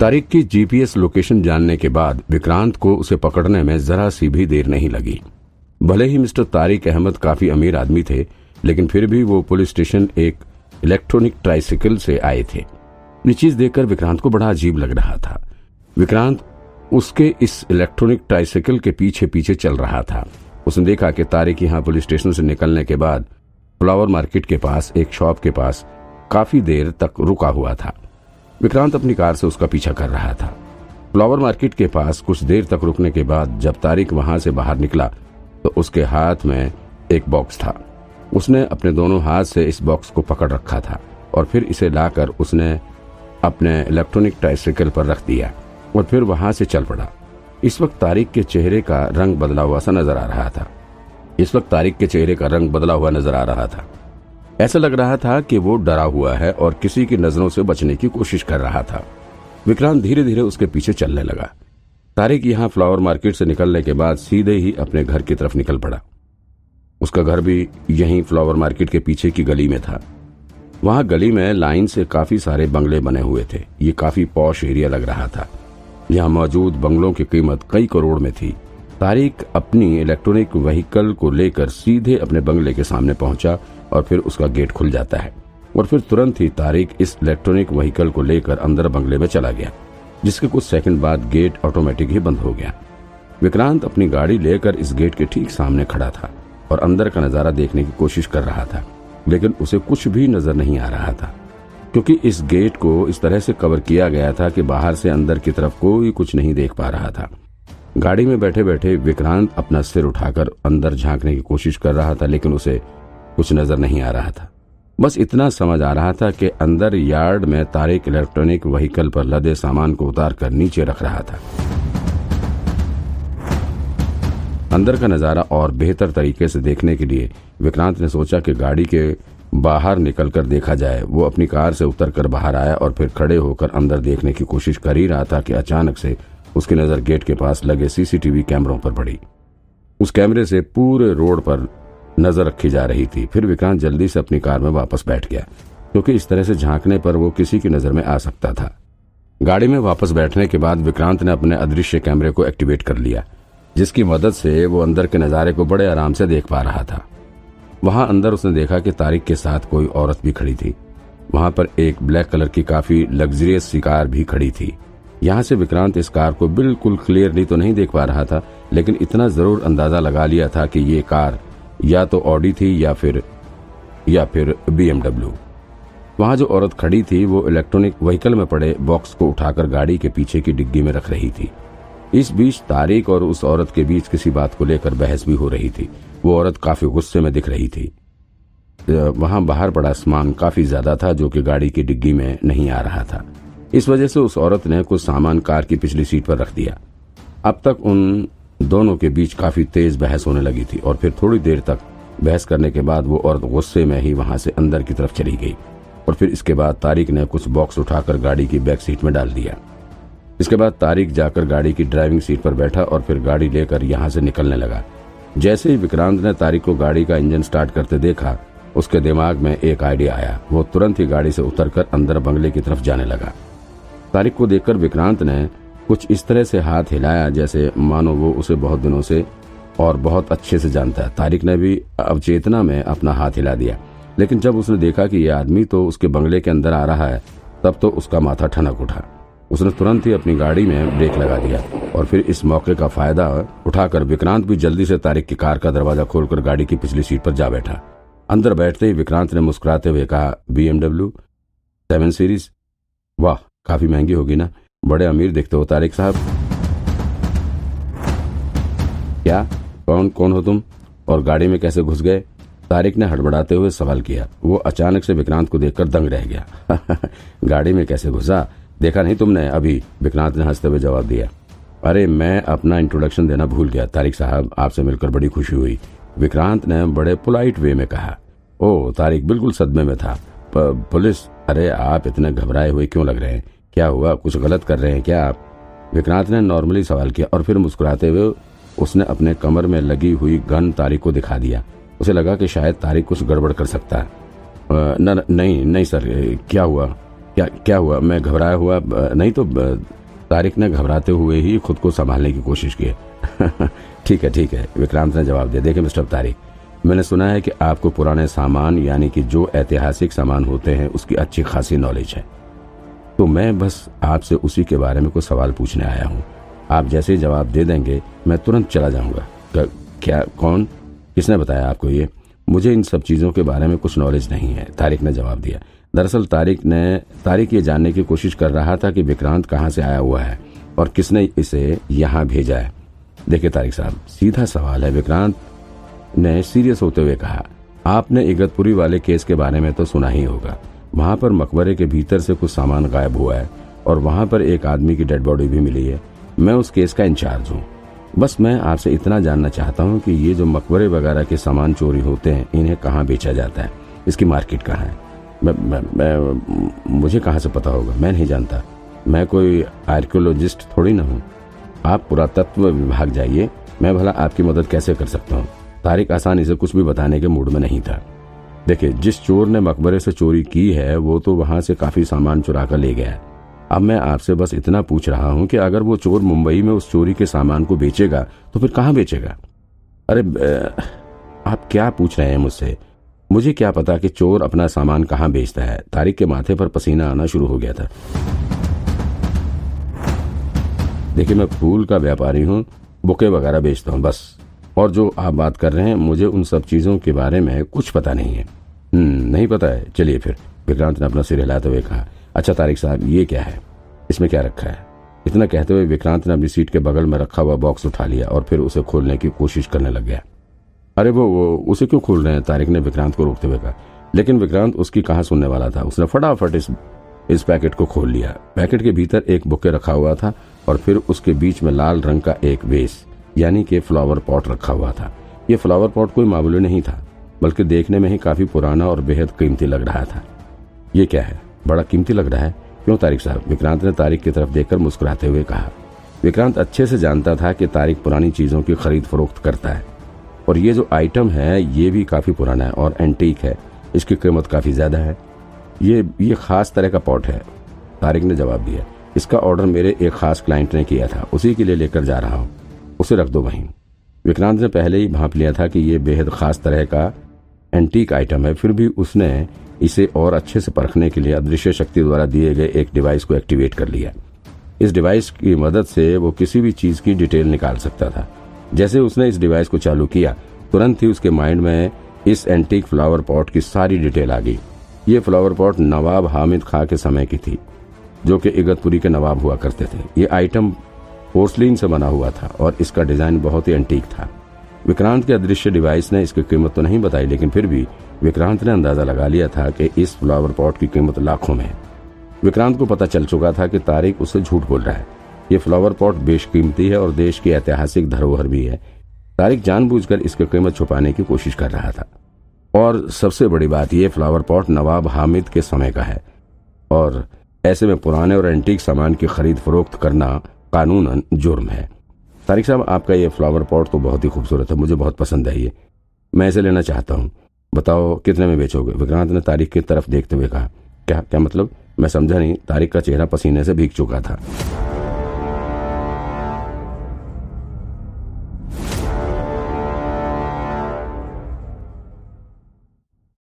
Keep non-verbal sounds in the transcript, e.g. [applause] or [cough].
तारिक की GPS location जानने के बाद विक्रांत को उसे पकड़ने में जरा सी भी देर नहीं लगी। भले ही मिस्टर तारिक अहमद काफ़ी अमीर आदमी थे, लेकिन फिर भी वो पुलिस स्टेशन एक इलेक्ट्रॉनिक ट्राइसिकल से आए थे। ये चीज़ देखकर विक्रांत को बड़ा अजीब लग रहा था। विक्रांत उसके इस इलेक्ट्रॉनिक ट्राइसिकल के पीछे पीछे चल रहा था। उसने देखा कि तारिक यहाँ पुलिस स्टेशन से निकलने के बाद फ्लावर मार्केट के पास, एक शॉप के पास काफ़ी देर तक रुका हुआ था। विक्रांत अपनी कार से उसका पीछा कर रहा था। फ्लावर मार्केट के पास कुछ देर तक रुकने के बाद जब तारिक वहाँ से बाहर निकला तो उसके हाथ में एक बॉक्स था। उसने अपने दोनों हाथ से इस बॉक्स को पकड़ रखा था और फिर इसे लाकर उसने अपने इलेक्ट्रॉनिक ट्राइसाइकिल पर रख दिया और फिर वहाँ से चल पड़ा। इस वक्त तारिक के चेहरे का रंग बदला हुआ सा नज़र आ रहा था। इस वक्त तारिक के चेहरे का रंग बदला हुआ नज़र आ रहा था। ऐसा लग रहा था कि वो डरा हुआ है और किसी की नज़रों से बचने की कोशिश कर रहा था। विक्रांत धीरे धीरे उसके पीछे चलने लगा। तारिक यहाँ फ्लावर मार्केट से निकलने के बाद सीधे ही अपने घर की तरफ़ निकल पड़ा। उसका घर भी यहीं फ्लावर मार्केट के पीछे की गली में था। वहाँ गली में लाइन से काफ़ी सारे बंगले बने हुए थे। ये काफ़ी पौश एरिया लग रहा था। यहाँ मौजूद बंगलों की कीमत कई करोड़ में थी। तारिक अपनी इलेक्ट्रॉनिक व्हीकल को लेकर सीधे अपने बंगले के सामने पहुँचा और फिर उसका गेट खुल जाता है और फिर तुरंत ही तारिक इस इलेक्ट्रॉनिक व्हीकल को लेकर अंदर बंगले में चला गया, जिसके कुछ सेकंड बाद गेट ऑटोमेटिक ही बंद हो गया। विक्रांत अपनी गाड़ी लेकर इस गेट के ठीक सामने खड़ा था और अंदर का नज़ारा देखने की कोशिश कर रहा था, लेकिन उसे कुछ भी नज़र नहीं आ रहा था, क्योंकि इस गेट को इस तरह से कवर किया गया था कि बाहर से अंदर की तरफ़ कोई कुछ नहीं देख पा रहा था। गाड़ी में बैठे बैठे विक्रांत अपना सिर उठाकर अंदर झांकने की कोशिश कर रहा था, लेकिन उसे कुछ नज़र नहीं आ रहा था। बस इतना समझ आ रहा था कि अंदर यार्ड में तारिक इलेक्ट्रॉनिक व्हीकल पर लदे सामान को उतार कर नीचे रख रहा था। अंदर का नज़ारा और बेहतर तरीके से देखने के लिए विक्रांत ने सोचा कि गाड़ी के बाहर निकलकर देखा जाए। वो अपनी कार से उतरकर बाहर आया और फिर खड़े होकर अंदर देखने की कोशिश कर ही रहा था कि अचानक से उसकी नज़र गेट के पास लगे सीसीटीवी कैमरों पर पड़ी। उस कैमरे से पूरे रोड पर नज़र रखी जा रही थी। फिर विक्रांत जल्दी से अपनी कार में वापस बैठ गया, क्योंकि इस तरह से झांकने पर वो किसी की नज़र में आ सकता था। गाड़ी में वापस बैठने के बाद विक्रांत ने अपने अदृश्य कैमरे को एक्टिवेट कर लिया, जिसकी मदद से वो अंदर के नजारे को बड़े आराम से देख पा रहा था। वहाँ अंदर उसने देखा कि तारिक के साथ कोई औरत भी खड़ी थी। वहाँ पर एक ब्लैक कलर की काफ़ी लग्जरियस सी कार भी खड़ी थी। यहाँ से विक्रांत इस कार को बिल्कुल क्लियरली तो नहीं देख पा रहा था, लेकिन इतना ज़रूर अंदाज़ा लगा लिया था कि ये कार या तो ऑडी थी या फिर या फिर बीएमडब्ल्यू वहाँ जो औरत खड़ी थी, वो इलेक्ट्रॉनिक व्हीकल में पड़े बॉक्स को उठाकर गाड़ी के पीछे की डिग्गी में रख रही थी। इस बीच तारिक और उस औरत के बीच किसी बात को लेकर बहस भी हो रही थी। वो औरत काफ़ी गुस्से में दिख रही थी। वहाँ बाहर पड़ा सामान काफ़ी ज़्यादा था, जो कि गाड़ी की डिग्गी में नहीं आ रहा था। इस वजह से उस औरत ने कुछ सामान कार की पिछली सीट पर रख दिया। अब तक उन दोनों के बीच काफ़ी तेज बहस होने लगी थी और फिर थोड़ी देर तक बहस करने के बाद वो औरत गुस्से में ही वहाँ से अंदर की तरफ़ चली गई और फिर इसके बाद तारिक ने कुछ बॉक्स उठाकर गाड़ी की बैक सीट में डाल दिया। इसके बाद तारिक जाकर गाड़ी की ड्राइविंग सीट पर बैठा और फिर गाड़ी लेकर यहाँ से निकलने लगा। जैसे ही विक्रांत ने तारिक को गाड़ी का इंजन स्टार्ट करते देखा, उसके दिमाग में एक आइडिया आया। वो तुरंत ही गाड़ी से उतरकर अंदर बंगले की तरफ़ जाने लगा। तारिक को देखकर विक्रांत ने कुछ इस तरह से हाथ हिलाया जैसे, मानो वो उसे बहुत दिनों से और बहुत अच्छे से जानता है। तारिक ने भी अवचेतना में अपना हाथ हिला दिया। लेकिन जब उसने देखा कि यह आदमी तो उसके बंगले के अंदर आ रहा है, तब तो उसका माथा ठनक उठा। उसने तुरंत ही अपनी गाड़ी में ब्रेक लगा दिया और फिर इस मौके का फ़ायदा उठाकर विक्रांत भी जल्दी से तारिक की कार का दरवाज़ा खोलकर गाड़ी की पिछली सीट पर जा बैठा। अंदर बैठते ही विक्रांत ने मुस्कुराते हुए कहा, बीएमडब्ल्यू सेवन सीरीज़? वाह काफ़ी महँगी होगी ना। बड़े अमीर दिखते हो, तारिक साहब। क्या? कौन कौन हो तुम? और गाड़ी में कैसे घुस गए? तारिक ने हड़बड़ाते हुए सवाल किया। वो अचानक से विक्रांत को देखकर दंग रह गया। [laughs] गाड़ी में कैसे घुसा? देखा नहीं तुमने? अभी विक्रांत ने हँसते हुए जवाब दिया। अरे, मैं अपना इंट्रोडक्शन देना भूल गया, तारिक साहब। आपसे मिलकर बड़ी खुशी हुई। विक्रांत ने बड़े पोलाइट वे में कहा ओ तारिक बिल्कुल सदमे में था। पुलिस? अरे, आप इतने घबराए हुए क्यों लग रहे हैं? क्या हुआ? कुछ गलत कर रहे हैं क्या आप? विक्रांत ने नॉर्मली सवाल किया और फिर मुस्कुराते हुए उसने अपने कमर में लगी हुई गन तारिक को दिखा दिया। उसे लगा कि शायद तारिक कुछ गड़बड़ कर सकता है। न, नहीं नहीं सर क्या हुआ? क्या क्या हुआ? मैं घबराया हुआ नहीं तो तारिक ने घबराते हुए ही खुद को संभालने की कोशिश की। [laughs] ठीक है ठीक है विक्रांत ने जवाब दिया। देखिए मिस्टर तारिक मैंने सुना है कि आपको पुराने सामान यानी कि जो ऐतिहासिक सामान होते हैं उसकी अच्छी खासी नॉलेज है। तो मैं बस आपसे उसी के बारे में कुछ सवाल पूछने आया हूँ। आप जैसे ही जवाब दे देंगे, मैं तुरंत चला जाऊँगा। क्या, कौन? किसने बताया आपको ये? मुझे इन सब चीज़ों के बारे में कुछ नॉलेज नहीं है। तारिक ने जवाब दिया। दरअसल तारिक ने, तारिक ये जानने की कोशिश कर रहा था कि विक्रांत कहाँ से आया हुआ है और किसने इसे यहाँ भेजा है। देखिए तारिक साहब, सीधा सवाल है। विक्रांत ने सीरियस होते हुए कहा, आपने इगतपुरी वाले केस के बारे में तो सुना ही होगा। वहाँ पर मकबरे के भीतर से कुछ सामान गायब हुआ है और वहाँ पर एक आदमी की डेड बॉडी भी मिली है। मैं उस केस का इंचार्ज हूँ। बस मैं आपसे इतना जानना चाहता हूँ कि ये जो मकबरे वगैरह के सामान चोरी होते हैं इन्हें कहाँ बेचा जाता है? इसकी मार्केट कहाँ है? मैं, मैं, मैं मुझे कहाँ से पता होगा? मैं नहीं जानता। मैं कोई आर्कियोलॉजिस्ट थोड़ी ना हूँ। आप पुरातत्व विभाग जाइए। मैं भला आपकी मदद कैसे कर सकता हूँ? तारिक आसानी से कुछ भी बताने के मूड में नहीं था। देखिए, जिस चोर ने मकबरे से चोरी की है, वो तो वहाँ से काफ़ी सामान चुरा कर ले गया है। अब मैं आपसे बस इतना पूछ रहा हूँ कि अगर वो चोर मुंबई में उस चोरी के सामान को बेचेगा तो फिर कहाँ बेचेगा? अरे आप क्या पूछ रहे हैं मुझसे? मुझे क्या पता कि चोर अपना सामान कहाँ बेचता है? तारिक के माथे पर पसीना आना शुरू हो गया था। देखिए, मैं फूल का व्यापारी हूँ, बुके वगैरह बेचता हूँ, बस। और जो आप बात कर रहे हैं, मुझे उन सब चीज़ों के बारे में कुछ पता नहीं है। नहीं पता है। चलिए फिर। विक्रांत ने अपना सिर हिलाते हुए कहा अच्छा तारिक साहब ये क्या है? इसमें क्या रखा है? इतना कहते हुए विक्रांत ने अपनी सीट के बगल में रखा हुआ बॉक्स उठा लिया और फिर उसे खोलने की कोशिश करने लग गया। अरे वो, वो उसे क्यों खोल रहे हैं? तारिक ने विक्रांत को रोकते हुए कहा। लेकिन विक्रांत उसकी कहा सुनने वाला था। उसने फटाफट इस इस पैकेट को खोल लिया। पैकेट के भीतर एक बुके रखा हुआ था और फिर उसके बीच में लाल रंग का एक वेस यानी कि फ्लावर पॉट रखा हुआ था। ये फ्लावर पॉट कोई मामूली नहीं था। बल्कि देखने में ही काफ़ी पुराना और बेहद कीमती लग रहा था। ये क्या है? बड़ा कीमती लग रहा है? क्यों तारिक साहब? विक्रांत ने तारिक की तरफ़ देखकर मुस्कुराते हुए कहा, विक्रांत अच्छे से जानता था कि तारिक पुरानी चीज़ों की खरीद फरोख्त करता है। और ये जो आइटम है, ये भी काफ़ी पुराना है और एंटीक है। इसकी कीमत काफ़ी ज़्यादा है। ये ये खास तरह का पॉट है। तारिक ने जवाब दिया, इसका ऑर्डर मेरे एक खास क्लाइंट ने किया था। उसी के लिए लेकर जा रहा हूँ। उसे रख दो वहीं विक्रांत ने पहले ही भाप लिया था कि यह बेहद खास तरह का एंटीक आइटम है, फिर भी उसने इसे और अच्छे से परखने के लिए अदृश्य शक्ति द्वारा दिए गए एक डिवाइस को एक्टिवेट कर लिया। इस डिवाइस की मदद से वो किसी भी चीज़ की डिटेल निकाल सकता था। जैसे उसने इस डिवाइस को चालू किया, तुरंत ही उसके माइंड में इस एंटीक फ्लावर पॉट की सारी डिटेल आ गई। ये फ्लावर पॉट नवाब हामिद खां के समय की थी, जो कि इगतपुरी के नवाब हुआ करते थे। ये आइटम पोर्सलिन से बना हुआ था और इसका डिज़ाइन बहुत ही एंटीक था। विक्रांत के अदृश्य डिवाइस ने इसकी कीमत तो नहीं बताई, लेकिन फिर भी विक्रांत ने अंदाज़ा लगा लिया था कि इस फ्लावर पॉट की कीमत लाखों में है। विक्रांत को पता चल चुका था कि तारिक उससे झूठ बोल रहा है। ये फ्लावर पॉट बेशकीमती है और देश की ऐतिहासिक धरोहर भी है। तारिक जानबूझकर इसकी कीमत छुपाने की कोशिश कर रहा था। और सबसे बड़ी बात यह फ्लावर पॉट नवाब हामिद के समय का है। और ऐसे में पुराने और एंटीक सामान की खरीद फरोख्त करना कानूनन जुर्म है। तारिक साहब, आपका ये फ्लावर पॉट तो बहुत ही खूबसूरत है, मुझे बहुत पसंद है ये। मैं इसे लेना चाहता हूँ। बताओ, कितने में बेचोगे? विक्रांत ने तारिक की तरफ़ देखते हुए कहा, क्या क्या मतलब? मैं समझा नहीं, तारिक का चेहरा पसीने से भीग चुका था।